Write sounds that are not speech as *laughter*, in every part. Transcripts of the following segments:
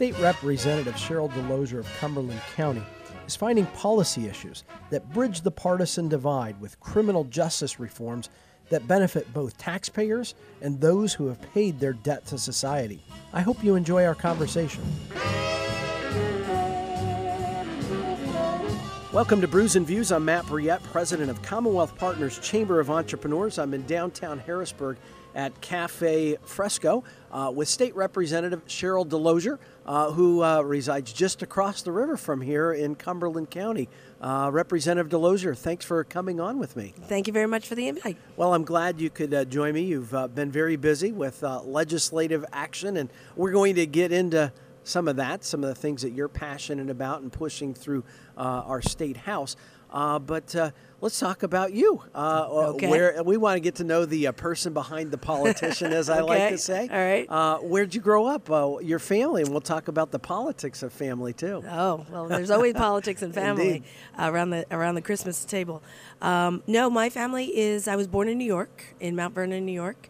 State Representative Sheryl DeLozier of Cumberland County is finding policy issues that bridge the partisan divide with criminal justice reforms that benefit both taxpayers and those who have paid their debt to society. I hope you enjoy our conversation. Welcome to Brews and Views. I'm Matt Brouillette, president of Commonwealth Partners Chamber of Entrepreneurs. I'm in downtown Harrisburg at Cafe Fresco uh, with State Representative Sheryl Delozier, uh, who uh, resides just across the river from here in Cumberland County. Uh, Representative Delozier, thanks for coming on with me. Thank you very much for the invite. Well, I'm glad you could uh, join me. You've uh, been very busy with legislative action, and we're going to get into some of that, some of the things that you're passionate about and pushing through uh, our state house. Uh, but uh, let's talk about you. Uh, okay. Where we want to get to know the uh, person behind the politician, as I okay. like to say. All right. Uh, where'd you grow up? your family, and we'll talk about the politics of family too. Oh well, there's always politics and *laughs* family around the around the Christmas table. Um, no, my family is. I was born in New York, in Mount Vernon, New York.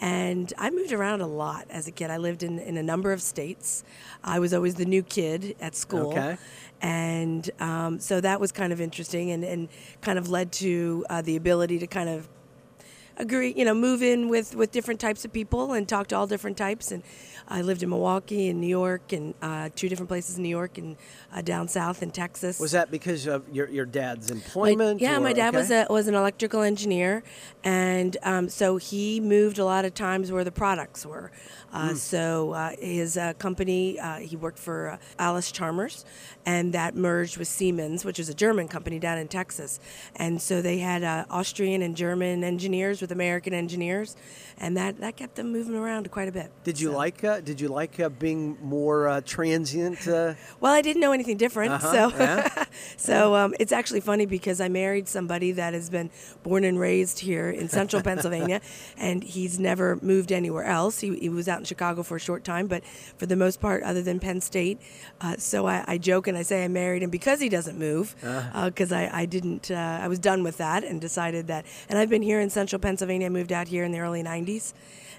And I moved around a lot as a kid. I lived in, in a number of states. I was always the new kid at school. Okay. And um, so that was kind of interesting and, and kind of led to uh, the ability to kind of agree, you know, move in with, with different types of people and talk to all different types. And I lived in Milwaukee and New York and uh, two different places in New York and uh, down south in Texas. Was that because of your, your dad's employment? My, yeah, or, my dad okay. was a, was an electrical engineer, and um, so he moved a lot of times where the products were. Uh, mm. So uh, his uh, company, uh, he worked for Allis-Chalmers, and that merged with Siemens, which is a German company down in Texas. And so they had Austrian and German engineers with American engineers, and that, that kept them moving around quite a bit. Did you so. like Did you like being more transient? *laughs* well, I didn't know anything different, uh-huh, so yeah. *laughs* so um, it's actually funny because I married somebody that has been born and raised here in Central *laughs* Pennsylvania, and he's never moved anywhere else. He, he was out in Chicago for a short time, but for the most part, other than Penn State. Uh, so I, I, joke and I say I married him because he doesn't move, because uh-huh. uh, I, I didn't, uh, I was done with that and decided that. And I've been here in central Pennsylvania. I moved out here in the early 90s.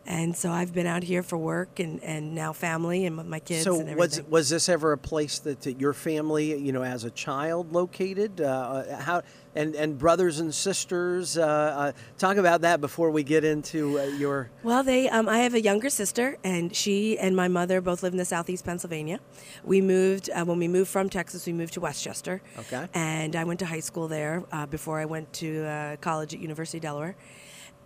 And so I've been out here for work and, and now family and my kids. So was was this ever a place that, that your family, you know, as a child, located? Uh, uh how and and brothers and sisters. Uh, uh, talk about that before we get into uh, your. Well, they. Um, I have a younger sister, and she and my mother both live in the southeast Pennsylvania. We moved uh, when we moved from Texas. We moved to West Chester. Okay. And I went to high school there uh, before I went to uh, college at University of Delaware.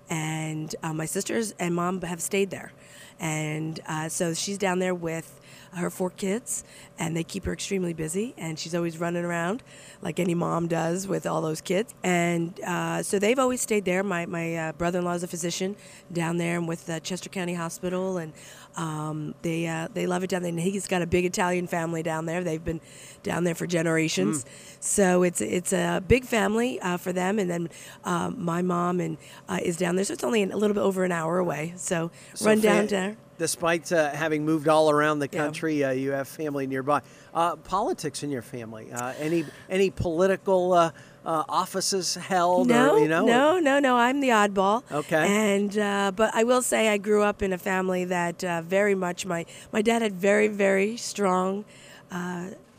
And my sisters and mom have stayed there, and so she's down there with her four kids, and they keep her extremely busy. And she's always running around like any mom does with all those kids. And uh, so they've always stayed there. My, my uh, brother in law is a physician down there and with the Chester County Hospital, and um, they uh, they love it down there. And he's got a big Italian family down there. They've been down there for generations. Mm. So it's it's a big family uh, for them. And then um, my mom and uh, is down there, so it's only a little bit over an hour away. So, so run down there despite uh, having moved all around the country, yeah. uh, you have family nearby. Uh, politics in your family? Uh, any any political uh, uh, offices held? No, or, you know? no, no, no. I'm the oddball. Okay. And but I will say I grew up in a family that very much my my dad had very very strong.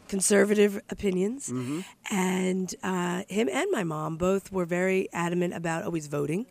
Conservative opinions, mm-hmm. and him and my mom both were very adamant about always voting.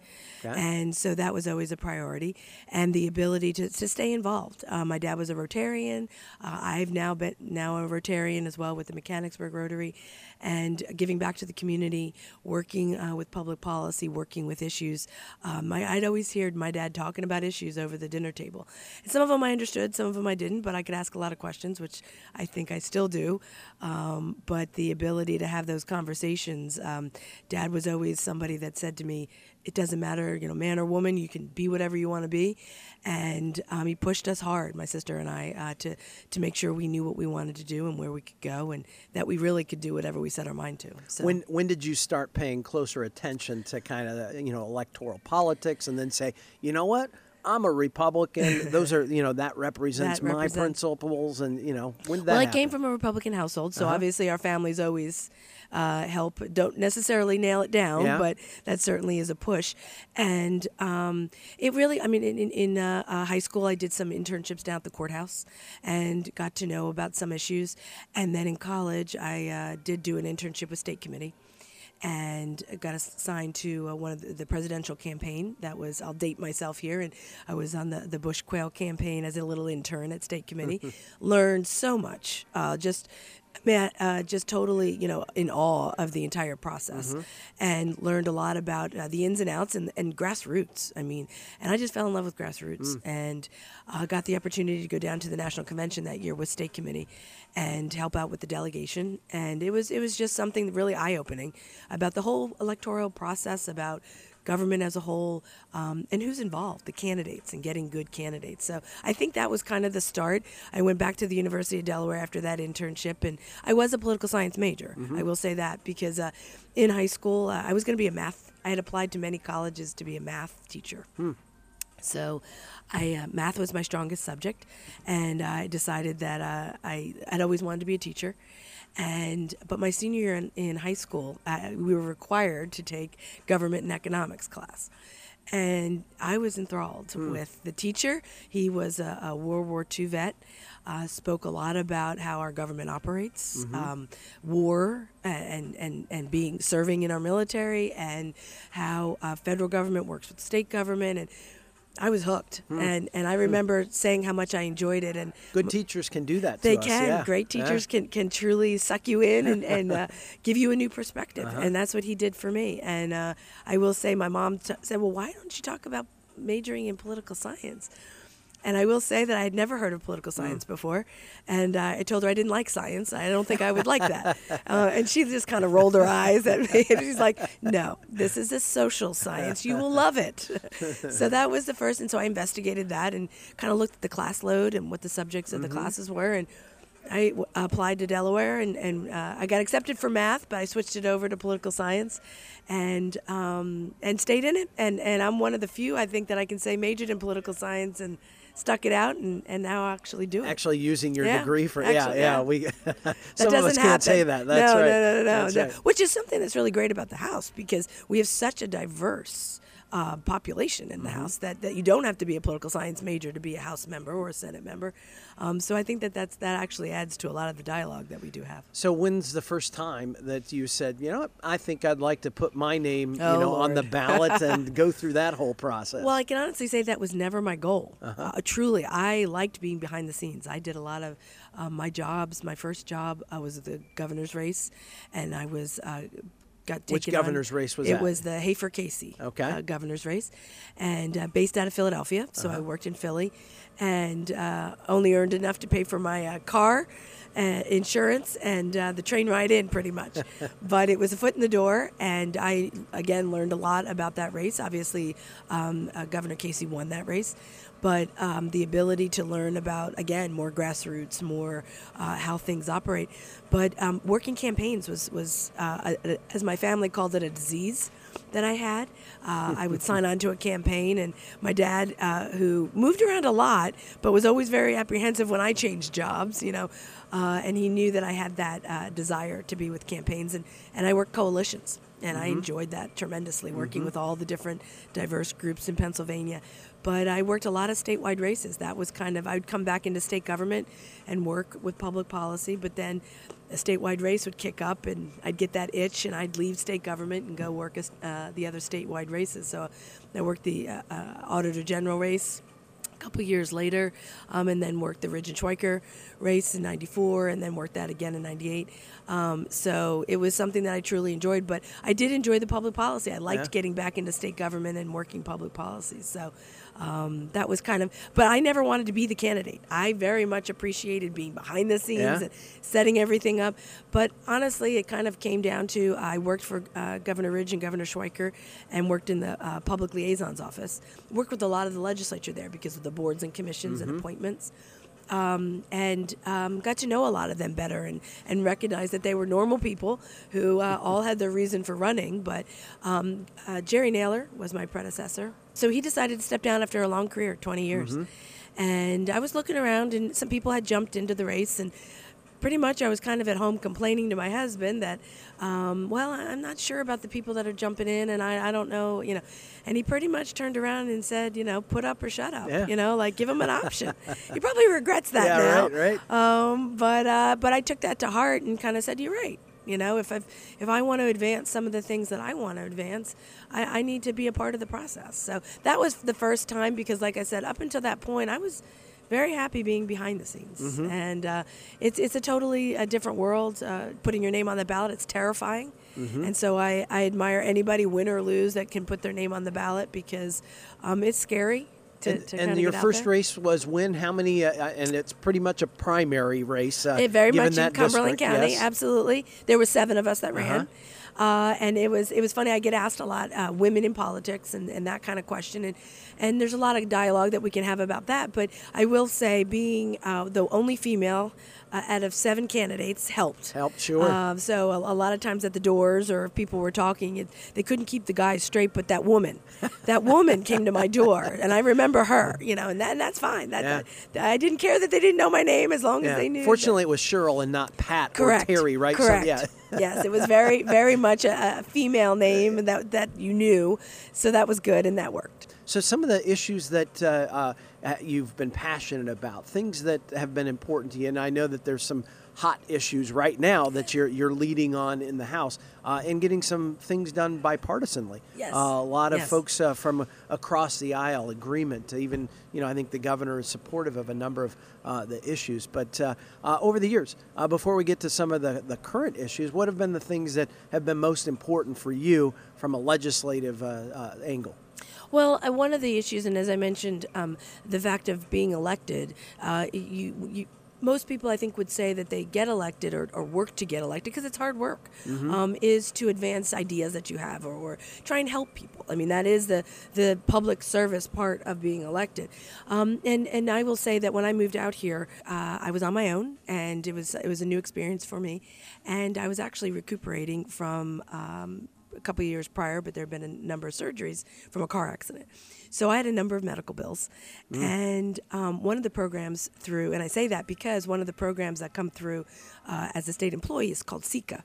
And so that was always a priority, and the ability to, to stay involved. Uh, my dad was a Rotarian. Uh, I've now been now a Rotarian as well with the Mechanicsburg Rotary, and giving back to the community, working uh, with public policy, working with issues. Um, I, I'd always heard my dad talking about issues over the dinner table. And some of them I understood, some of them I didn't, but I could ask a lot of questions, which I think I still do. Um, but the ability to have those conversations, um, Dad was always somebody that said to me, it doesn't matter, you know, man or woman, you can be whatever you want to be. And um, he pushed us hard, my sister and I, uh, to, to make sure we knew what we wanted to do and where we could go and that we really could do whatever we set our mind to. So. When, when did you start paying closer attention to kind of, you know, electoral politics and then say, you know what? I'm a Republican. *laughs* Those are, you know, that represents That my represent- principles, and you know, when that well, I happen? Uh-huh. came from a Republican household, so obviously our families always uh, help. Don't necessarily nail it down, Yeah. but that certainly is a push. And um, it really, I mean, in, in, in uh, uh, high school, I did some internships down at the courthouse and got to know about some issues. And then in college, I uh, did do an internship with State Committee and got assigned to uh, one of the, the presidential campaign. That was I'll date myself here, and I was on the the Bush Quayle campaign as a little intern at state committee. *laughs* Learned so much. Uh, just. Man, uh, just totally, you know, in awe of the entire process, and learned a lot about uh, the ins and outs and, and grassroots. I mean, and I just fell in love with grassroots, and uh, got the opportunity to go down to the national convention that year with state committee, and help out with the delegation. And it was it was just something really eye opening about the whole electoral process, about government as a whole, um, and who's involved, the candidates, and getting good candidates. So I think that was kind of the start. I went back to the University of Delaware after that internship, and I was a political science major. I will say that because uh, in high school uh, I was going to be a math. I had applied to many colleges to be a math teacher. So, I uh, math was my strongest subject, and I decided that uh, I I'd always wanted to be a teacher. And but my senior year in, in high school, uh, we were required to take government and economics class, and I was enthralled with the teacher. He was a, a World War II vet. Uh, spoke a lot about how our government operates, um, war, and, and and being serving in our military, and how uh, federal government works with state government, and I was hooked. And and I remember saying how much I enjoyed it, and Good teachers can do that. They us, can. yeah. Great Yeah. teachers can, can truly suck you in and, and uh, *laughs* give you a new perspective. Uh-huh. And that's what he did for me. And uh, I will say, my mom t- said, Well, why don't you talk about majoring in political science? And I will say that I had never heard of political Mm. science before. And uh, I told her I didn't like science. I don't think I would like that. *laughs* Uh, and she just kind of rolled her eyes at me. And she's like, No, this is a social science. You will love it. *laughs* so that was the first. And so I investigated that and kind of looked at the class load and what the subjects of the classes were. And I w- applied to Delaware and, and uh, I got accepted for math, but I switched it over to political science and um, and stayed in it. And, and I'm one of the few, I think, that I can say majored in political science and stuck it out and, and now actually do it. Actually, using your Yeah, degree for actually, yeah, yeah, yeah. We that *laughs* some doesn't of us happen. can't say that. That's no, right. No, no, no, no. right. Which is something that's really great about the House because we have such a diverse uh, population in the Mm-hmm. House that, that you don't have to be a political science major to be a House member or a Senate member. Um, so I think that that's, that actually adds to a lot of the dialogue that we do have. So when's the first time that you said, you know what, I think I'd like to put my name, you Oh, know, on the ballot *laughs* and go through that whole process? Well, I can honestly say that was never my goal. Uh-huh. Uh, truly, I liked being behind the scenes. I did a lot of um, my jobs. My first job uh, was the governor's race, and I was. Uh, Got Which taken on- governor's race was it that? was the Hafer Casey Okay. uh, governor's race, and uh, based out of Philadelphia. So Uh-huh. I worked in Philly, and uh, only earned enough to pay for my uh, car, uh, insurance, and uh, the train ride in, pretty much. *laughs* but it was a foot in the door, and I again learned a lot about that race. Obviously, um, uh, Governor Casey won that race. But um, the ability to learn about again more grassroots, more uh, how things operate. But um, working campaigns was was uh, a, as my family called it a disease that I had. Uh, I would *laughs* sign on to a campaign, and my dad, uh, who moved around a lot, but was always very apprehensive when I changed jobs, you know, uh, and he knew that I had that uh, desire to be with campaigns, and, and I worked coalitions. And I enjoyed that tremendously, working with all the different diverse groups in Pennsylvania. But I worked a lot of statewide races. That was kind of, I would come back into state government and work with public policy, but then a statewide race would kick up and I'd get that itch and I'd leave state government and go work uh, the other statewide races. So I worked the uh, uh, Auditor General race couple years later, um, and then worked the Ridge and Schweiker race in '94, and then worked that again in '98. Um, so it was something that I truly enjoyed. But I did enjoy the public policy. I liked Yeah. getting back into state government and working public policies. So um, that was kind of. But I never wanted to be the candidate. I very much appreciated being behind the scenes Yeah. and setting everything up. But honestly, it kind of came down to I worked for uh, Governor Ridge and Governor Schweiker and worked in the uh, public liaison's office. Worked with a lot of the legislature there because of the boards and commissions and appointments. Um, and um, got to know a lot of them better and, and recognized that they were normal people who uh, all had their reason for running. But um, uh, Jerry Nailor was my predecessor. So he decided to step down after a long career, 20 years. And I was looking around, and some people had jumped into the race. And pretty much I was kind of at home complaining to my husband that, um, well, I'm not sure about the people that are jumping in, and I, I don't know, you know. And he pretty much turned around and said, you know, put up or shut up, Yeah. you know, like give him an option. he probably regrets that Yeah, now. right, right. Um, but uh, but I took that to heart and kind of said, you're right. You know, if I if I want to advance some of the things that I want to advance, I, I need to be a part of the process. So that was the first time because, like I said, up until that point, I was very happy being behind the scenes, Mm-hmm. and uh, it's it's a totally a different world. Uh, putting your name on the ballot, it's terrifying, Mm-hmm. and so I, I admire anybody, win or lose, that can put their name on the ballot because um, it's scary. To, and to and your first race was when? How many? Uh, uh, and it's pretty much a primary race. Uh, It very given much in Cumberland district, County. yes. Absolutely, there were seven of us that Uh-huh. ran, uh, and it was it was funny. I get asked a lot, uh, women in politics and, and that kind of question, and and there's a lot of dialogue that we can have about that. But I will say, being uh, the only female uh, out of seven candidates helped. Helped, sure. Uh, so a, a lot of times at the doors, or if people were talking, it, they couldn't keep the guys straight. But that woman, *laughs* that woman came to my door, and I remember her. You know, and, that, and that's fine. That, Yeah. that- I didn't care that they didn't know my name as long as they knew. that- Fortunately, it was Sheryl and not Pat Correct. or Terry, right? Correct. So, yeah. *laughs* yes, it was very, very much a, a female name *laughs* that that you knew, so that was good and that worked. So some of the issues that uh, uh, you've been passionate about, things that have been important to you, and I know that there's some hot issues right now that you're you're leading on in the House, uh, and getting some things done bipartisanly. Yes. Uh, a lot of Yes. folks uh, from across the aisle agreement. Even you know, I think the governor is supportive of a number of uh, the issues. But uh, uh, over the years, uh, before we get to some of the the current issues, what have been the things that have been most important for you from a legislative angle? Well, uh, one of the issues, and as I mentioned, um, the fact of being elected, uh, you, you. Most people, I think, would say that they get elected or, or work to get elected because it's hard work. Um, is to advance ideas that you have or, or try and help people. I mean, that is the the public service part of being elected. Um, and and I will say that when I moved out here, uh, I was on my own, and it was it was a new experience for me, and I was actually recuperating from. Um, a couple of years prior, but there had been a number of surgeries from a car accident. So I had a number of medical bills. And um, one of the programs through, and I say that because one of the programs that come through uh, as a state employee is called SECA.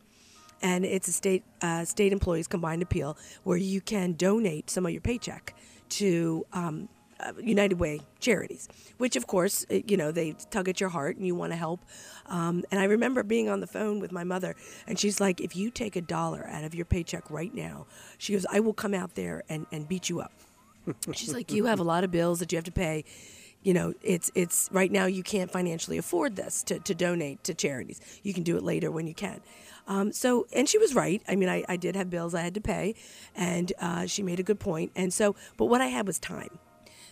And it's a state uh, state employees combined appeal where you can donate some of your paycheck to um, uh, United Way charities, which of course, uh, you know, they tug at your heart and you want to help. Um, and I remember being on the phone with my mother, and she's like, if you take a dollar out of your paycheck right now, she goes, I will come out there and, and beat you up. *laughs* she's like, you have a lot of bills that you have to pay. You know, it's it's right now you can't financially afford this to, to donate to charities. You can do it later when you can. Um, so, and she was right. I mean, I, I did have bills I had to pay, and uh, she made a good point. And so, but what I had was time.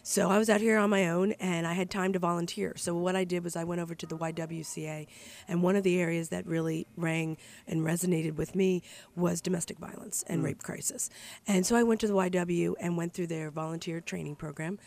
So I was out here on my own and I had time to volunteer. So what I did was I went over to the YWCA and one of the areas that really rang and resonated with me was domestic violence and rape crisis. And so I went to the YW and went through their volunteer training program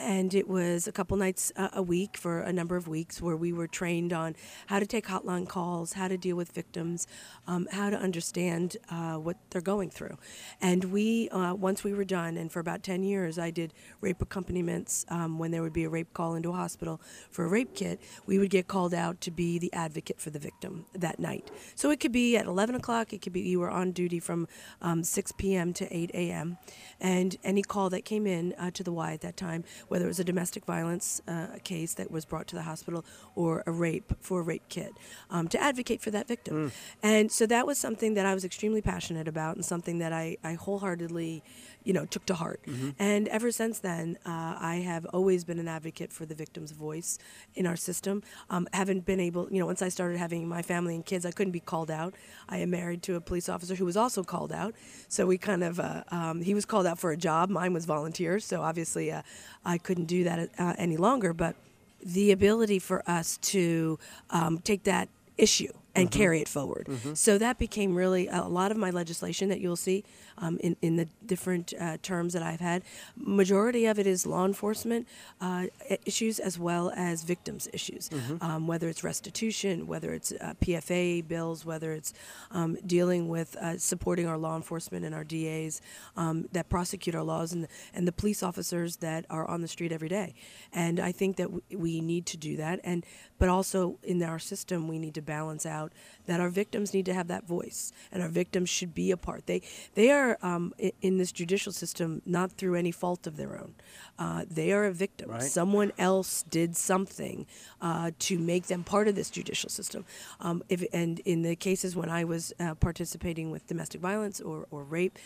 and it was a couple nights uh, a week for a number of weeks where we were trained on how to take hotline calls, how to deal with victims, um, how to understand uh, what they're going through. And we, uh, once we were done, and for about 10 years, I did rape accompaniments um, when there would be a rape call into a hospital for a rape kit. We would get called out to be the advocate for the victim that night. So it could be at 11 o'clock, it could be you were on duty from um, 6 p.m. to 8 a.m. And any call that came in uh, to the Y at that time, whether it was a domestic violence uh, case that was brought to the hospital or a rape for a rape kit, um, to advocate for that victim. And so that was something that I was extremely passionate about and something that I, I wholeheartedly, you know, took to heart. And ever since then, uh, I have always been an advocate for the victim's voice in our system. Um, haven't been able, you know, once I started having my family and kids, I couldn't be called out. I am married to a police officer who was also called out. So we kind of, uh, um, he was called out for a job. Mine was volunteer. So obviously uh, I couldn't do that uh, any longer. But the ability for us to um, take that issue and carry it forward. So that became really a lot of my legislation that you'll see um, in, in the different uh, terms that I've had. Majority of it is law enforcement uh, issues as well as victims issues, um, whether it's restitution, whether it's uh, PFA bills, whether it's um, dealing with uh, supporting our law enforcement and our DAs um, that prosecute our laws and, and the police officers that are on the street every day. And I think that w- we need to do that. And but also in our system, we need to balance out that our victims need to have that voice, and our victims should be a part. They they are um, in this judicial system not through any fault of their own. Uh, they are a victim. Right. Someone else did something uh, to make them part of this judicial system. Um, if and in the cases when I was uh, participating with domestic violence or, or rape.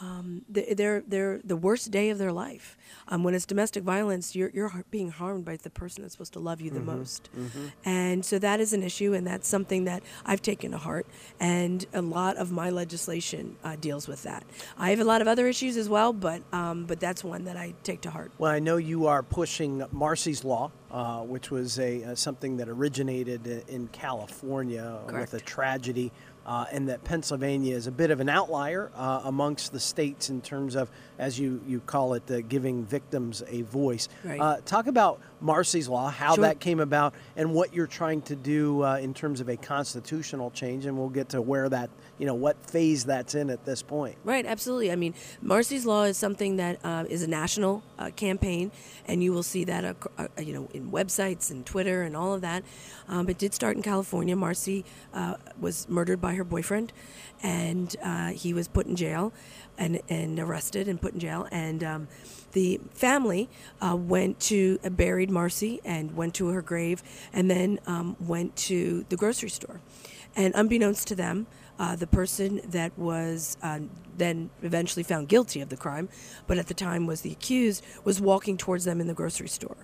Um, they're they're the worst day of their life. Um, when it's domestic violence, you're you're being harmed by the person that's supposed to love you the most, and so that is an issue, and that's something that I've taken to heart. And a lot of my legislation uh, deals with that. I have a lot of other issues as well, but um, but that's one that I take to heart. Well, I know you are pushing Marsy's Law, uh, which was a uh, something that originated in California with a tragedy, uh, and that Pennsylvania is a bit of an outlier uh, amongst the states in terms of, as you, you call it, uh, giving victims a voice. Right. Uh, talk about Marsy's Law, how Sure. that came about, and what you're trying to do uh, in terms of a constitutional change, and we'll get to where that, you know, what phase that's in at this point. Right, absolutely. I mean, Marsy's Law is something that uh, is a national uh, campaign, and you will see that, uh, you know, in websites and Twitter and all of that. Um, it did start in California. Marsy uh, was murdered by her boyfriend, and uh, he was put in jail, and and arrested and put in jail. And um, the family uh, went to uh, buried Marsy and went to her grave, and then um, went to the grocery store. And unbeknownst to them, uh, the person that was uh, then eventually found guilty of the crime, but at the time was the accused, was walking towards them in the grocery store.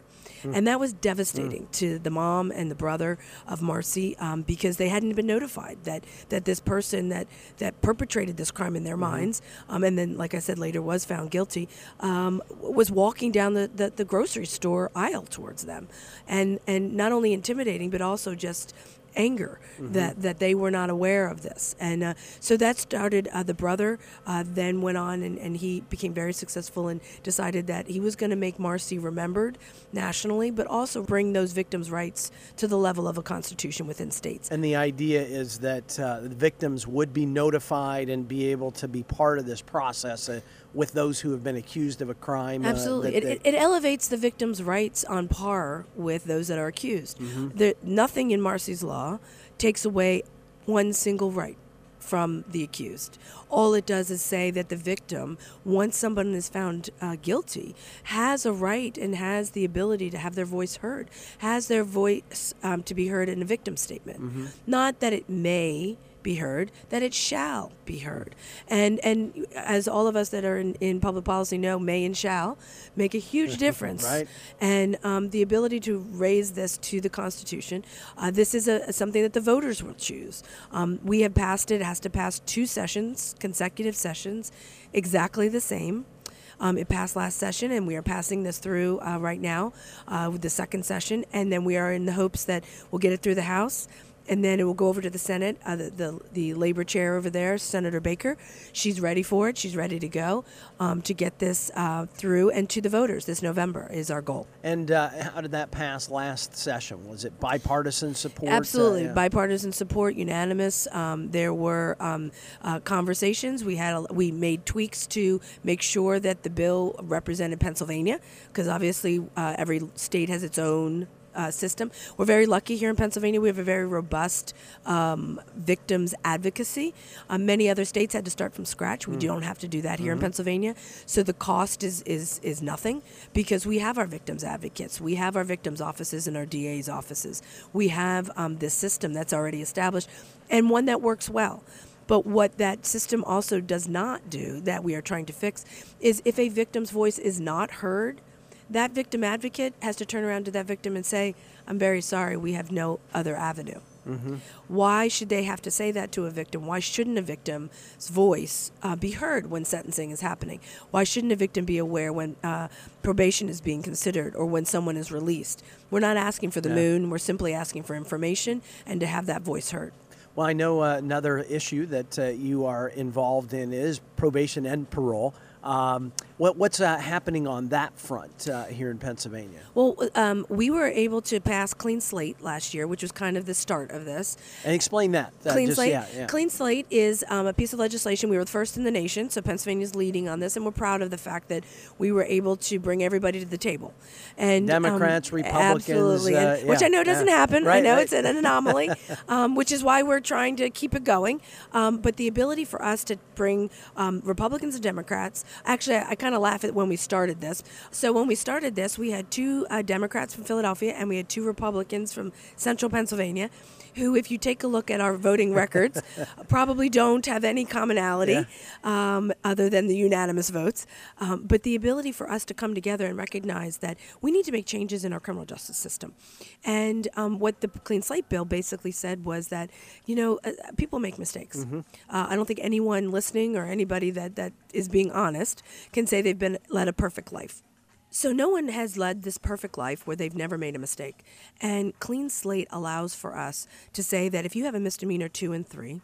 And that was devastating to the mom and the brother of Marsy um, because they hadn't been notified that, that this person that, that perpetrated this crime in their minds, um, and then, like I said, later was found guilty, um, was walking down the, the, the grocery store aisle towards them. And, and not only intimidating, but also just anger that, that they were not aware of this. And uh, so that started, uh, the brother uh, then went on and, and he became very successful and decided that he was going to make Marsy remembered nationally, but also bring those victims' rights to the level of a constitution within states. And the idea is that uh, the victims would be notified and be able to be part of this process uh, with those who have been accused of a crime. uh, Absolutely. that- it, it, it elevates the victim's rights on par with those that are accused. Mm-hmm. The, nothing in Marsy's law takes away one single right from the accused. All it does is say that the victim, once someone is found uh, guilty, has a right and has the ability to have their voice heard, has their voice um, to be heard in a victim statement. Mm-hmm. Not that it may be heard, that it shall be heard. And and as all of us that are in, in public policy know, may and shall make a huge *laughs* difference. Right. And um, the ability to raise this to the Constitution, uh, this is a, something that the voters will choose. Um, we have passed it, it has to pass two sessions, consecutive sessions, exactly the same. Um, it passed last session, and we are passing this through uh, right now uh, with the second session. And then we are in the hopes that we'll get it through the House, and then it will go over to the Senate. Uh, the, the the labor chair over there, Senator Baker, she's ready for it. She's ready to go um, to get this uh, through and to the voters this November is our goal. and uh, how did that pass last session? Was it bipartisan support? Uh, Absolutely, yeah. bipartisan support, unanimous. Um, there were um, uh, conversations. We had a, we made tweaks to make sure that the bill represented Pennsylvania, because obviously uh, every state has its own. Uh, system. We're very lucky here in Pennsylvania. We have a very robust um, victims advocacy. Uh, many other states had to start from scratch. We don't have to do that here in Pennsylvania. So the cost is, is is nothing because we have our victims advocates. We have our victims offices and our DA's offices. We have um, this system that's already established and one that works well. But what that system also does not do, that we are trying to fix, is if a victim's voice is not heard, that victim advocate has to turn around to that victim and say, I'm very sorry, we have no other avenue. Why should they have to say that to a victim? Why shouldn't a victim's voice uh, be heard when sentencing is happening? Why shouldn't a victim be aware when uh, probation is being considered or when someone is released? We're not asking for the moon, we're simply asking for information and to have that voice heard. Well, I know uh, another issue that uh, you are involved in is probation and parole. Um, what, what's uh, happening on that front uh, here in Pennsylvania? Well, um, we were able to pass Clean Slate last year, which was kind of the start of this. And explain that. uh, Clean just- Slate. yeah, yeah. Clean Slate is um, a piece of legislation. We were the first in the nation, so Pennsylvania's leading on this, and we're proud of the fact that we were able to bring everybody to the table. And um, Democrats, Republicans, absolutely, and- uh, which I know doesn't yeah. happen. I know right. it's an anomaly, *laughs* um, which is why we're trying to keep it going. Um, but the ability for us to bring um, Republicans and Democrats, actually, I kind of laugh at when we started this. So when we started this, we had two uh, Democrats from Philadelphia and we had two Republicans from Central Pennsylvania. Who, if you take a look at our voting records, *laughs* probably don't have any commonality um, other than the unanimous votes. Um, but the ability for us to come together and recognize that we need to make changes in our criminal justice system. And um, what the Clean Slate Bill basically said was that, you know, uh, people make mistakes. Uh, I don't think anyone listening or anybody that, that is being honest can say they've been led a perfect life. So no one has led this perfect life where they've never made a mistake. And clean slate allows for us to say that if you have a misdemeanor two and three,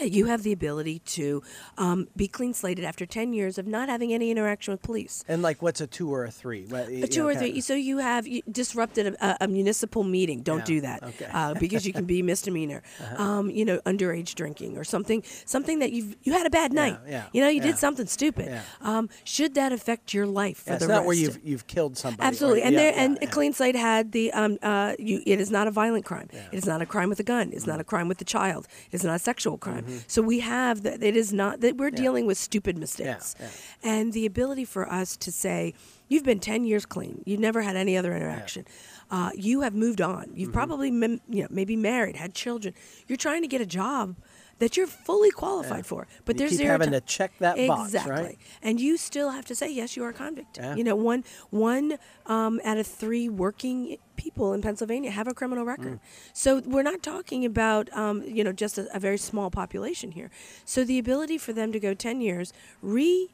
that you have the ability to um, be clean slated after 10 years of not having any interaction with police. And like, what's a two or a three? A two or three. So you have you disrupted a, a municipal meeting. Don't Yeah, do that okay. uh, because you can be *laughs* misdemeanor. um, you know, underage drinking or something. Something that you you had a bad night. yeah, You know, you yeah. did something stupid. Yeah. Um, should that affect your life for Yeah, the it's not where you've you've killed somebody. or- Absolutely, and yeah, there yeah, and yeah. Clean Slate had the um, uh, you, it is not a violent crime. It is not a crime with a gun. It's Mm-hmm. not a crime with a child. It is not a sexual crime. So we have that. It is not that we're dealing with stupid mistakes, yeah. and the ability for us to say you've been ten years clean. You've never had any other interaction. Uh, you have moved on. You've Mm-hmm. probably you know maybe married, had children. You're trying to get a job. That you're fully qualified for, but You there's keep having to check that box, exactly. right? And you still have to say yes, you are a convict. Yeah. You know, one one um, out of three working people in Pennsylvania have a criminal record. Mm. So we're not talking about um, you know just a, a very small population here. So the ability for them to go ten years, re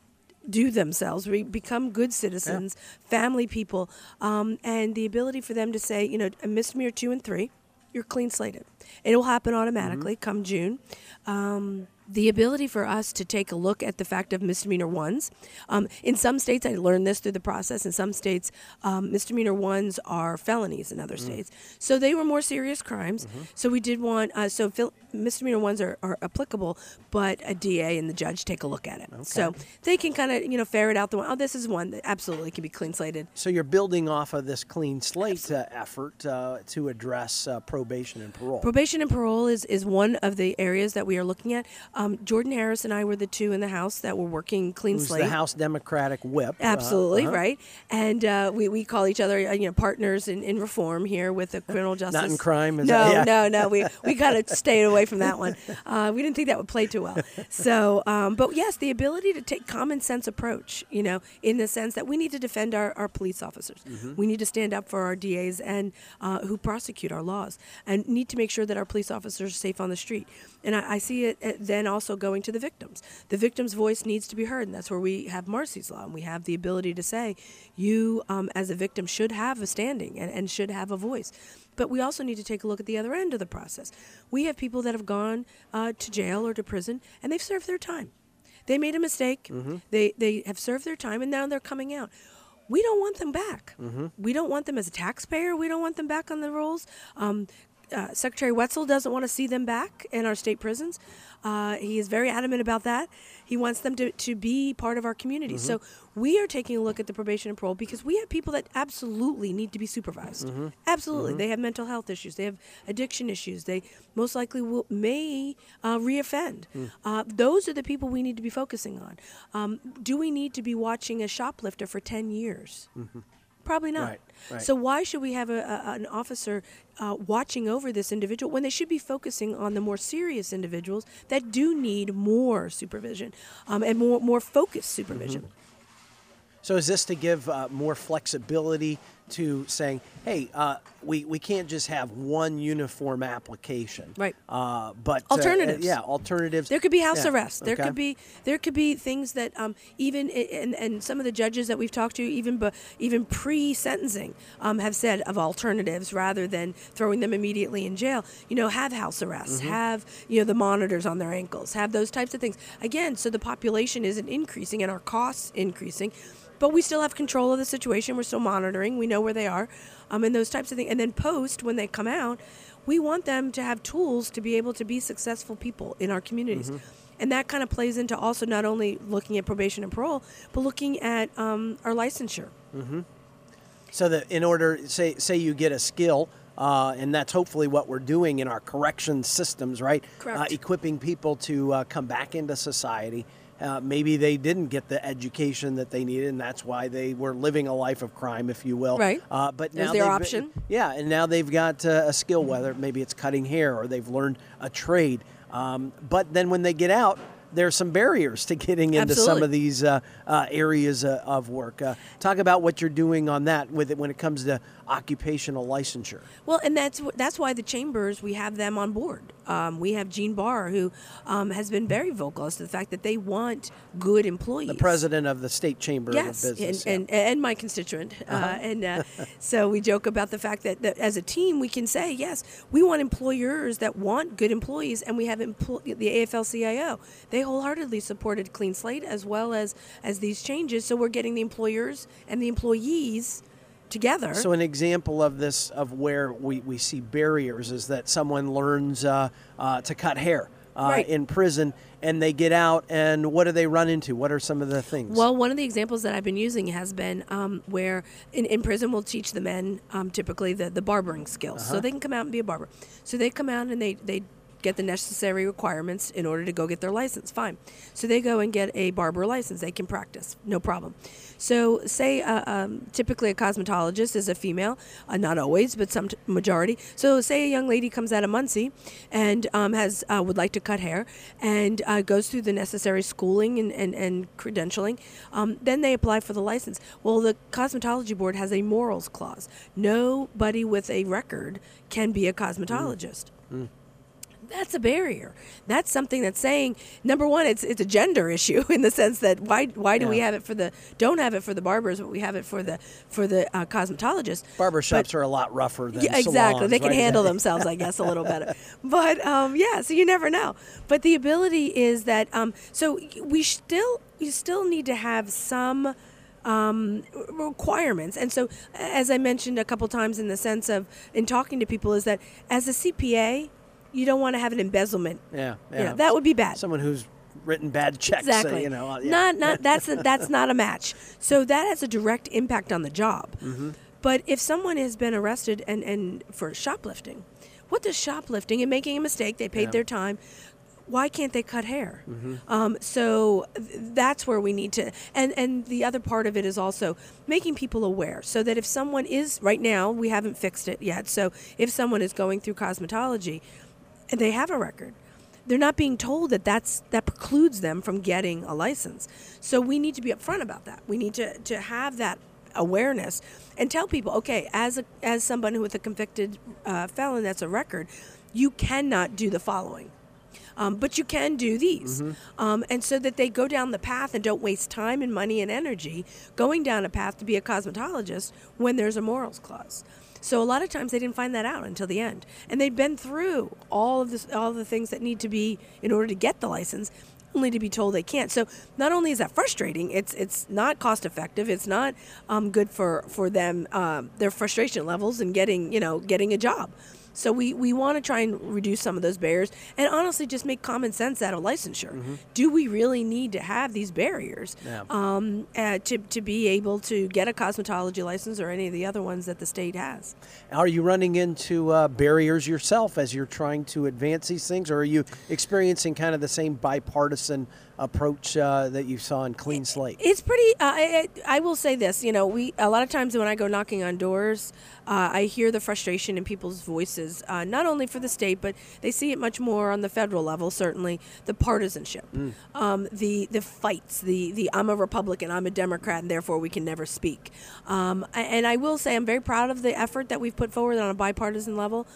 do themselves, re- become good citizens, family people, um, and the ability for them to say, you know, a misdemeanor two and three, you're clean slated. It will happen automatically Mm-hmm. come June. Um, the ability for us to take a look at the fact of misdemeanor ones. Um, in some states, I learned this through the process. In some states, um, misdemeanor ones are felonies. In other states, so they were more serious crimes. So we did want uh, so fil- misdemeanor ones are, are applicable, but a DA and the judge take a look at it. So they can kind of you know ferret out the one. Oh, this is one that absolutely can be clean slated. So you're building off of this clean slate uh, effort uh, to address uh, probation and parole. Probation and parole is, is one of the areas that we are looking at. Um, Jordan Harris and I were the two in the House that were working clean Who's slate. the House Democratic whip? uh, Absolutely uh-huh. right, and uh, we, we call each other uh, you know partners in, in reform here with the criminal justice. Not in crime, is no, that- yeah. no, no. We we kind of *laughs* stayed away from that one. Uh, we didn't think that would play too well. So, um, but yes, the ability to take common sense approach, you know, in the sense that we need to defend our, our police officers. Mm-hmm. We need to stand up for our DAs and uh, who prosecute our laws, and need to make sure that our police officers are safe on the street. And I, I see it then also going to the victims. The victim's voice needs to be heard, and that's where we have Marsy's Law, and we have the ability to say, you um, as a victim should have a standing and, and should have a voice. But we also need to take a look at the other end of the process. We have people that have gone uh, to jail or to prison, and they've served their time. They made a mistake. They they have served their time, and now they're coming out. We don't want them back. We don't want them as a taxpayer. We don't want them back on the rolls. Um, uh, Secretary Wetzel doesn't want to see them back in our state prisons. Uh, he is very adamant about that. He wants them to, to be part of our community. So we are taking a look at the probation and parole because we have people that absolutely need to be supervised. Absolutely, they have mental health issues. They have addiction issues. They most likely will may uh, reoffend. Uh, those are the people we need to be focusing on. Um, do we need to be watching a shoplifter for ten years? Probably not. Right, right. So why should we have a, a, an officer uh, watching over this individual when they should be focusing on the more serious individuals that do need more supervision um, and more more focused supervision? So is this to give uh, more flexibility to saying, hey, uh, we, we can't just have one uniform application. Right. Uh, but uh, Alternatives. yeah, alternatives. There could be house Yeah, arrest. There okay. could be there could be things that um, even and, and some of the judges that we've talked to even but even pre sentencing um, have said of alternatives rather than throwing them immediately in jail. You know, have house arrests, Mm-hmm. have you know the monitors on their ankles, have those types of things. Again, so the population isn't increasing and our costs increasing. But we still have control of the situation. We're still monitoring. We know where they are, um, and those types of things. And then post when they come out, we want them to have tools to be able to be successful people in our communities. And that kind of plays into also not only looking at probation and parole, but looking at um, our licensure. So that in order, say, say you get a skill, uh, and that's hopefully what we're doing in our correction systems, right? Correct. Uh, equipping people to uh, come back into society. Uh, maybe they didn't get the education that they needed, and that's why they were living a life of crime, if you will. Right. Uh, but now their option. Yeah, and now they've got uh, a skill, whether maybe it's cutting hair or they've learned a trade. Um, but then when they get out, there's some barriers to getting into some of these uh, uh, areas uh, of work. Uh, talk about what you're doing on that with it when it comes to occupational licensure. Well, and that's that's why the chambers we have them on board. Um, we have Gene Barr, who um, has been very vocal as to the fact that they want good employees. The president of the state chamber yes, of business. and, yeah. Uh-huh. and and my constituent, uh, *laughs* and uh, so we joke about the fact that, that as a team we can say yes, we want employers that want good employees, and we have empl- the AFL-CIO. They wholeheartedly supported clean slate as well as as these changes. So we're getting the employers and the employees together. So an example of this, of where we, we see barriers, is that someone learns uh, uh, to cut hair uh, Right. in prison, and they get out, and what do they run into? What are some of the things? Well, one of the examples that I've been using has been um, where in, in prison we'll teach the men um, typically the, the barbering skills. So they can come out and be a barber. So they come out and they, they get the necessary requirements in order to go get their license. Fine. So they go and get a barber license. They can practice, no problem. So, say uh, um, typically a cosmetologist is a female, uh, not always, but some t- majority. So, say a young lady comes out of Muncy and um, has uh, would like to cut hair and uh, goes through the necessary schooling and, and, and credentialing. Um, then they apply for the license. Well, the cosmetology board has a morals clause. Nobody with a record can be a cosmetologist that's a barrier. That's something that's saying number one, it's it's a gender issue *laughs* in the sense that why why do we have it for the don't have it for the barbers, but we have it for the for the uh, cosmetologists. Barbershops But- are a lot rougher than yeah, exactly. salons, They can right? handle *laughs* themselves, I guess, a little better. But um, yeah, so you never know. But the ability is that um, so we still we still need to have some um, requirements. And so, as I mentioned a couple times, in the sense of in talking to people, is that as a CPA, you don't want to have an embezzlement. Yeah, You yeah. know, that would be bad. Someone who's written bad checks. uh, Exactly. you know, uh, yeah. Not not *laughs* that's a, that's not a match. So that has a direct impact on the job. Mm-hmm. But if someone has been arrested and, and for shoplifting, what does shoplifting and making a mistake? They paid Yeah. their time. Why can't they cut hair? Mm-hmm. Um, so th- that's where we need to. And and the other part of it is also making people aware, so that if someone is right now, we haven't fixed it yet. So if someone is going through cosmetology, and they have a record, they're not being told that that's that precludes them from getting a license. So we need to be upfront about that. We need to to have that awareness and tell people, okay, as a as someone with a convicted uh, felon that's a record, you cannot do the following. Um, but you can do these. Um, and so that they go down the path and don't waste time and money and energy going down a path to be a cosmetologist when there's a morals clause. So a lot of times they didn't find that out until the end, and they'd been through all of this, all the things that need to be in order to get the license, only to be told they can't. So not only is that frustrating, it's it's not cost effective. It's not um, good for for them um, their frustration levels and getting you know getting a job. So we, we want to try and reduce some of those barriers and honestly just make common sense out of licensure. Do we really need to have these barriers Yeah. um, uh, to, to be able to get a cosmetology license or any of the other ones that the state has? Are you running into uh, barriers yourself as you're trying to advance these things, or are you experiencing kind of the same bipartisan approach uh, that you saw in Clean Slate? It's pretty. Uh, I, I will say this. You know, we a lot of times when I go knocking on doors, uh, I hear the frustration in people's voices, uh, not only for the state, but they see it much more on the federal level. Certainly, the partisanship, mm. um, the the fights, the the I'm a Republican, I'm a Democrat, and therefore we can never speak. Um, and I will say I'm very proud of the effort that we've put forward on a bipartisan level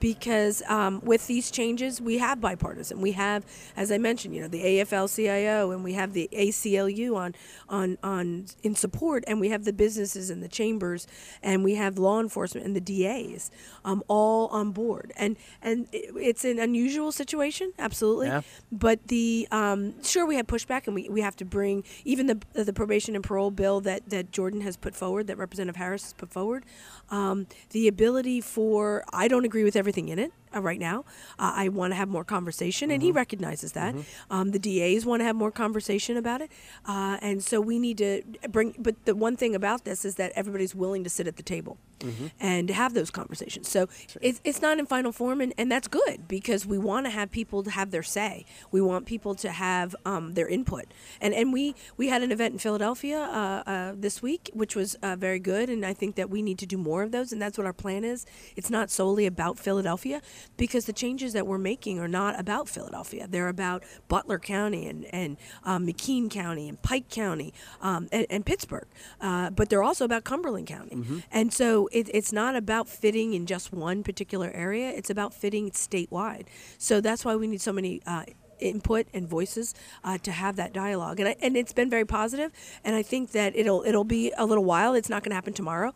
because um, with these changes, we have bipartisan. We have, as I mentioned, you know, the AFL-CIO and we have the ACLU on, on, on in support, and we have the businesses and the chambers, and we have law enforcement and the DAs, um, all on board. And and it's an unusual situation, absolutely. Yeah. But the um, sure we have pushback, and we, we have to bring even the the probation and parole bill that that Jordan has put forward, that Representative Harris has put forward, um, the ability for I don't agree with everything everything in it uh, right now. Uh, I want to have more conversation, mm-hmm. and he mm-hmm. recognizes that. Mm-hmm. Um, the DAs want to have more conversation about it, uh, and so we need to bring. But the one thing about this is that everybody's willing to sit at the table mm-hmm. and have those conversations. So it's, it's not in final form, and, and that's good because we want to have people to have their say. We want people to have um, their input, and and we we had an event in Philadelphia uh, uh, this week, which was uh, very good, and I think that we need to do more of those, and that's what our plan is. It's not solely about Philadelphia because the changes that we're making are not about Philadelphia. They're about Butler County and, and um, McKean County and Pike County um, and, and, Pittsburgh. Uh, but they're also about Cumberland County. Mm-hmm. And so it, it's not about fitting in just one particular area, it's about fitting statewide. So that's why we need so many. Uh, input and voices uh, to have that dialogue, and I, and it's been very positive. And I think that it'll it'll be a little while. It's not going to happen tomorrow,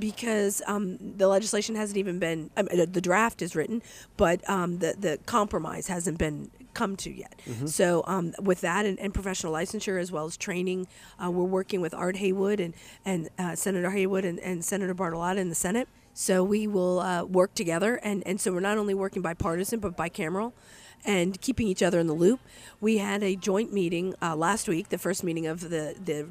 because um, the legislation hasn't even been I mean, the draft is written, but um, the the compromise hasn't been come to yet. Mm-hmm. So um, with that and, and, professional licensure as well as training, uh, we're working with Art Haywood and and uh, Senator Haywood and, and, Senator Bartolotta in the Senate. So we will uh, work together, and, and so we're not only working bipartisan but bicameral and keeping each other in the loop. We had a joint meeting uh, last week, the first meeting of the the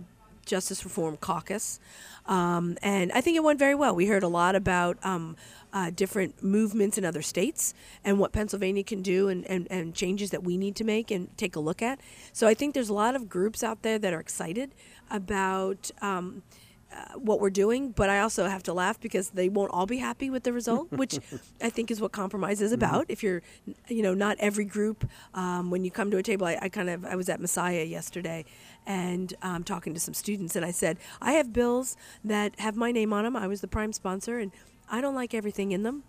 Justice Reform Caucus. Um, and I think it went very well. We heard a lot about um, uh, different movements in other states and what Pennsylvania can do and, and, and changes that we need to make and take a look at. So I think there's a lot of groups out there that are excited about. Um, uh, what we're doing, but I also have to laugh because they won't all be happy with the result, *laughs* which I think is what compromise is mm-hmm. about. Mm-hmm. If you're, you know, not every group, um, when you come to a table, I, I, kind of, I was at Messiah yesterday and um, talking to some students, and I said, I have bills that have my name on them. I was the prime sponsor, and I don't like everything in them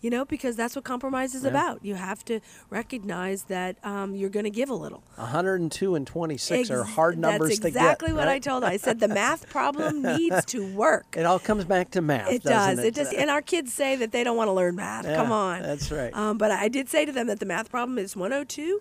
you know, because that's what compromise is yeah. about. You have to recognize that um, you're going to give a little. 102 and 26 Ex- are hard numbers to get. That's exactly what right? I told. Her. I said the math problem *laughs* needs to work. It all comes back to math. It does. It? it? does. And our kids say that they don't want to learn math. Yeah, Come on. That's right. Um, but I did say to them that the math problem is 102,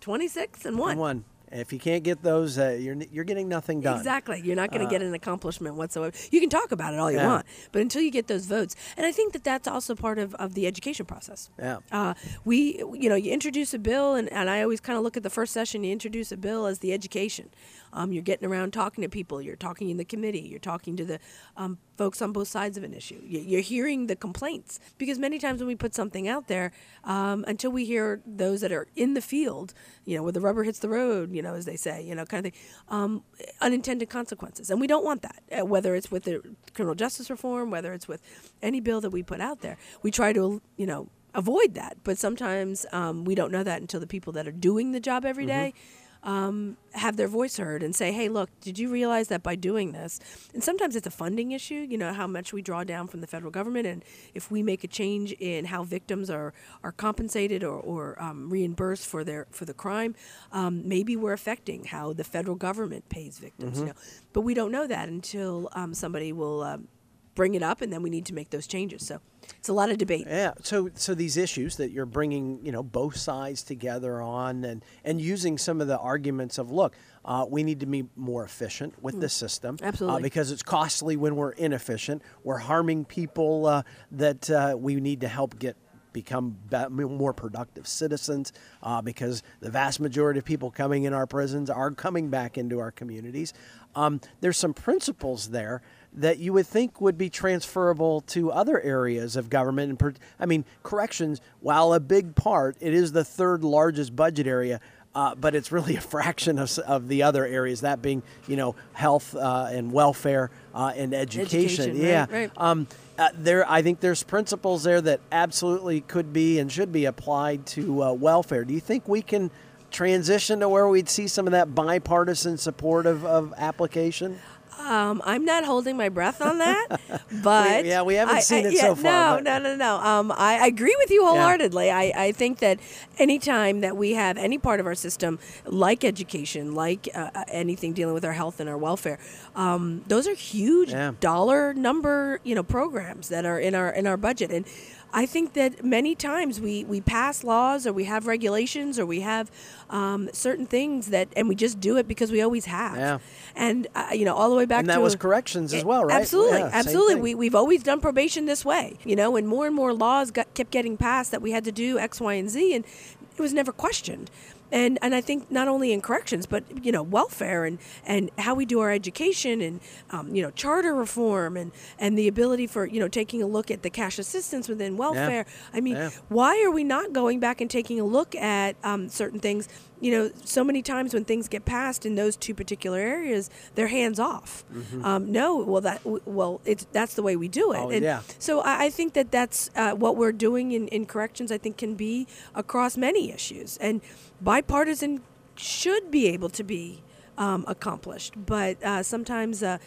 26, and one. And one. If you can't get those, uh, you're you're getting nothing done. Exactly. You're not going to uh, get an accomplishment whatsoever. You can talk about it all you yeah. want, but until you get those votes, and I think that that's also part of, of the education process. Yeah. Uh, we, you know, you introduce a bill, and, and I always kind of look at the first session. You introduce a bill as the education. Um, you're getting around talking to people. You're talking in the committee. You're talking to the um, folks on both sides of an issue. You're hearing the complaints because many times when we put something out there, um, until we hear those that are in the field, you know, where the rubber hits the road, you know, as they say, you know, kind of thing, um, unintended consequences, and we don't want that. Uh, whether it's with the criminal justice reform, whether it's with any bill that we put out there, we try to, you know avoid that. But sometimes um, we don't know that until the people that are doing the job every day. mm-hmm. Um, have their voice heard and say, hey, look, did you realize that by doing this? And sometimes it's a funding issue, you know, how much we draw down from the federal government. And if we make a change in how victims are, are compensated or, or um, reimbursed for, their, for the crime, um, maybe we're affecting how the federal government pays victims. Mm-hmm. You know? But we don't know that until um, somebody will um, bring it up, and then we need to make those changes. So it's a lot of debate. Yeah. So so these issues that you're bringing, you know, both sides together on, and and using some of the arguments of look. Uh, we need to be more efficient with mm. the system. Uh, Absolutely. Uh, because it's costly when we're inefficient. We're harming people uh, that uh, we need to help get become more productive citizens uh, because the vast majority of people coming in our prisons are coming back into our communities. Um, there's some principles there that you would think would be transferable to other areas of government. And I mean, corrections, while a big part, it is the third largest budget area. uh, but it's really a *laughs* fraction of, of the other areas. That being, you know, health uh, and welfare uh, and education. Education, yeah. right, right. Um, uh, there, I think there's principles there that absolutely could be and should be applied to uh, welfare. Do you think we can transition to where we'd see some of that bipartisan support of, of application? Um, I'm not holding my breath on that, *laughs* but yeah, we haven't I- seen I- it yeah, so far, No, but- no, no, no. Um, I, I agree with you wholeheartedly. I, I think that anytime that we have any part of our system, like education, like uh, uh, anything dealing with our health and our welfare, um, those are huge Yeah. dollar number, you know, programs that are in our in our budget and. I think that many times we, we pass laws or we have regulations or we have um, certain things that, and we just do it because we always have. Yeah. And, uh, you know, all the way back And to that was corrections as well, right? Absolutely, Yeah, absolutely. We we've always done probation this way, you know, and more and more laws got kept getting passed that we had to do X, Y, and Z, and it was never questioned. And and I think not only in corrections, but you know, welfare and and how we do our education and um, you know, charter reform and and the ability for you know taking a look at the cash assistance within welfare. I mean, Yeah. why are we not going back and taking a look at um, certain things? You know, so many times when things get passed in those two particular areas, they're hands off. Um, no, well that well it's that's the way we do it. Mm-hmm. Oh, and yeah. So I, I think that that's uh, what we're doing in, in corrections. I think can be across many issues, and bipartisan should be able to be um, accomplished. But uh, sometimes uh,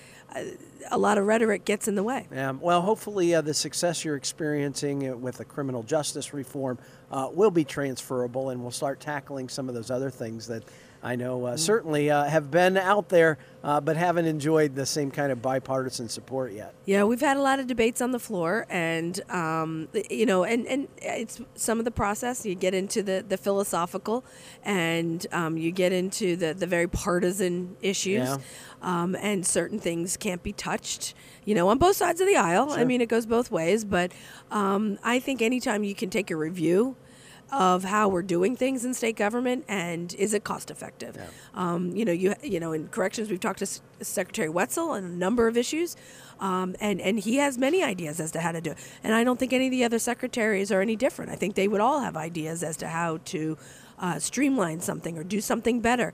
a lot of rhetoric gets in the way. Yeah, well, hopefully, uh, the success you're experiencing uh, with the criminal justice reform uh, will be transferable, and we'll start tackling some of those other things that I know uh, certainly uh, have been out there, uh, but haven't enjoyed the same kind of bipartisan support yet. Yeah, we've had a lot of debates on the floor, and um, you know, and, and it's some of the process. You get into the, the philosophical, and um, you get into the, the very partisan issues, Yeah. um, and certain things can't be touched. You know, on both sides of the aisle. I mean, it goes both ways. But um, I think anytime you can take a review of how we're doing things in state government and is it cost effective. Um, you know, you you know, in corrections, we've talked to S- Secretary Wetzel on a number of issues, um, and and he has many ideas as to how to do it. And I don't think any of the other secretaries are any different. I think they would all have ideas as to how to uh, streamline something or do something better.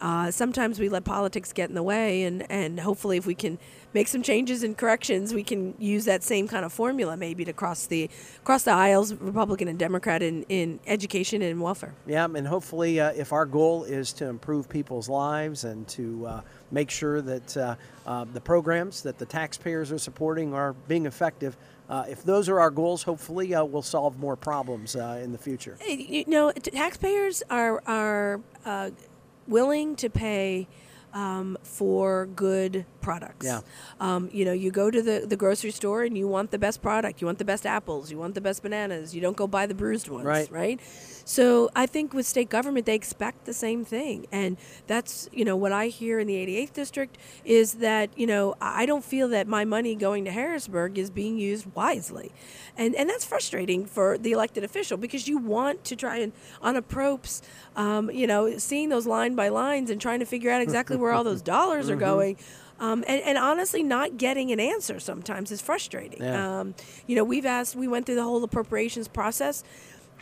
Uh, sometimes we let politics get in the way, and, and hopefully, if we can make some changes and corrections, we can use that same kind of formula maybe to cross the cross the aisles, Republican and Democrat, in, in education and welfare. Yeah, and hopefully, uh, if our goal is to improve people's lives and to uh, make sure that uh, uh, the programs that the taxpayers are supporting are being effective, uh, if those are our goals, hopefully uh, we'll solve more problems uh, in the future. You know, taxpayers are are uh, willing to pay um, for good products. Yeah. Um, you know, you go to the, the grocery store and you want the best product. You want the best apples. You want the best bananas. You don't go buy the bruised ones. Right. Right. So I think with state government, they expect the same thing. And that's, you know, what I hear in the 88th district is that, you know, I don't feel that my money going to Harrisburg is being used wisely. And, and that's frustrating for the elected official because you want to try and, on approps, um, you know, seeing those line by lines and trying to figure out exactly where all those *laughs* dollars Mm-hmm. are going. Um, and, and honestly, not getting an answer sometimes is frustrating. Yeah. Um, you know, we've asked, we went through the whole appropriations process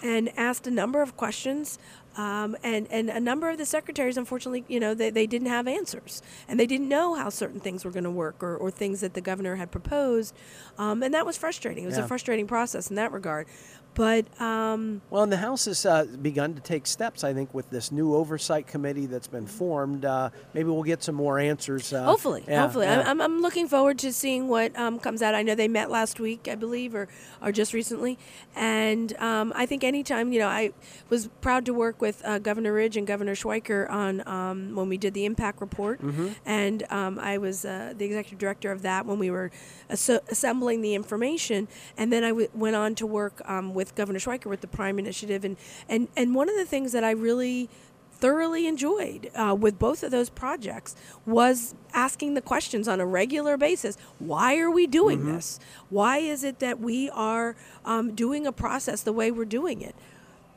and asked a number of questions. Um, and, and a number of the secretaries, unfortunately, you know, they, they didn't have answers. And they didn't know how certain things were going to work or, or things that the governor had proposed. Um, and that was frustrating. It was Yeah. a frustrating process in that regard. But um, Well, and the House has uh, begun to take steps, I think, with this new oversight committee that's been formed. Uh, maybe we'll get some more answers. Uh, Hopefully, yeah, hopefully, yeah. I'm, I'm, looking forward to seeing what um, comes out. I know they met last week, I believe, or or just recently, and um, I think anytime you know, I was proud to work with uh, Governor Ridge and Governor Schweiker on um, when we did the impact report, Mm-hmm. and um, I was uh, the executive director of that when we were asso- assembling the information, and then I w- went on to work um, with Governor Schweiker with the Prime Initiative, and and and one of the things that I really thoroughly enjoyed uh, with both of those projects was asking the questions on a regular basis. Why are we doing this? Why is it that we are um, doing a process the way we're doing it?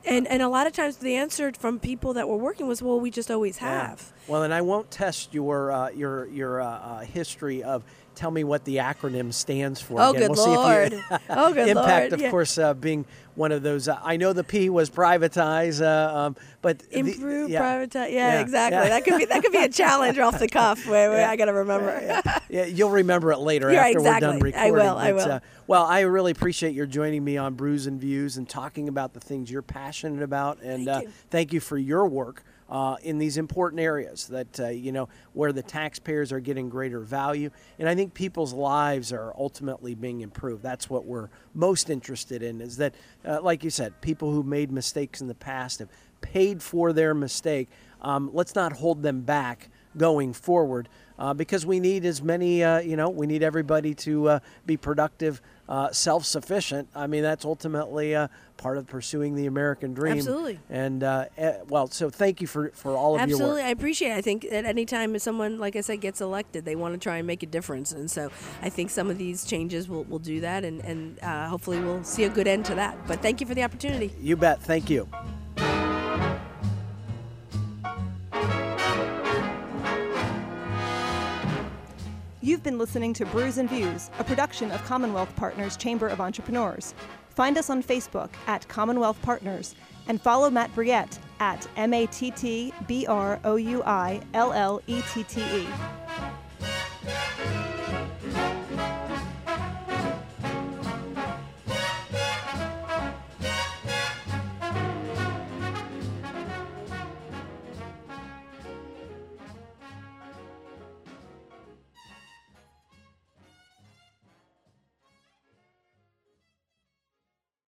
And, and a lot of times the answer from people that were working was, well, we just always Yeah. have. Well, and I won't test your uh, your your uh, uh, history of tell me what the acronym stands for. Oh, again. good we'll lord. See if you, *laughs* oh, good Impact, lord. of Yeah. course, uh, being one of those. Uh, I know the P was privatize, uh, um, but the- Improve, yeah. privatize. Yeah, Yeah, exactly. yeah. That could be that could be a *laughs* challenge off the cuff. Where, where I got to remember. *laughs* yeah, you'll remember it later after we're done exactly. I recording. will, I will. Uh, well, I really appreciate your joining me on Brews and Views and talking about the things you're passionate about, and Thank uh, you. thank you for your work. Uh, in these important areas that uh, you know where the taxpayers are getting greater value. And i think people's lives are ultimately being improved. That's what we're most interested in is that uh, like you said people who made mistakes in the past have paid for their mistake. Um, let's not hold them back going forward uh, because we need as many, uh, you know, we need everybody to uh, be productive, uh, self sufficient. I mean, that's ultimately uh, part of pursuing the American dream. Absolutely. And, uh, eh, well, so thank you for, for all of Absolutely, your work. I appreciate. it. I think at any time someone, like I said, gets elected, they want to try and make a difference, and so I think some of these changes will, will do that, and and uh, hopefully we'll see a good end to that. But thank you for the opportunity. You bet. Thank you. You've been listening to Brews and Views, a production of Commonwealth Partners Chamber of Entrepreneurs. Find us on Facebook at Commonwealth Partners and follow Matt Brouillette at M A T T B R O U I L L E T T E.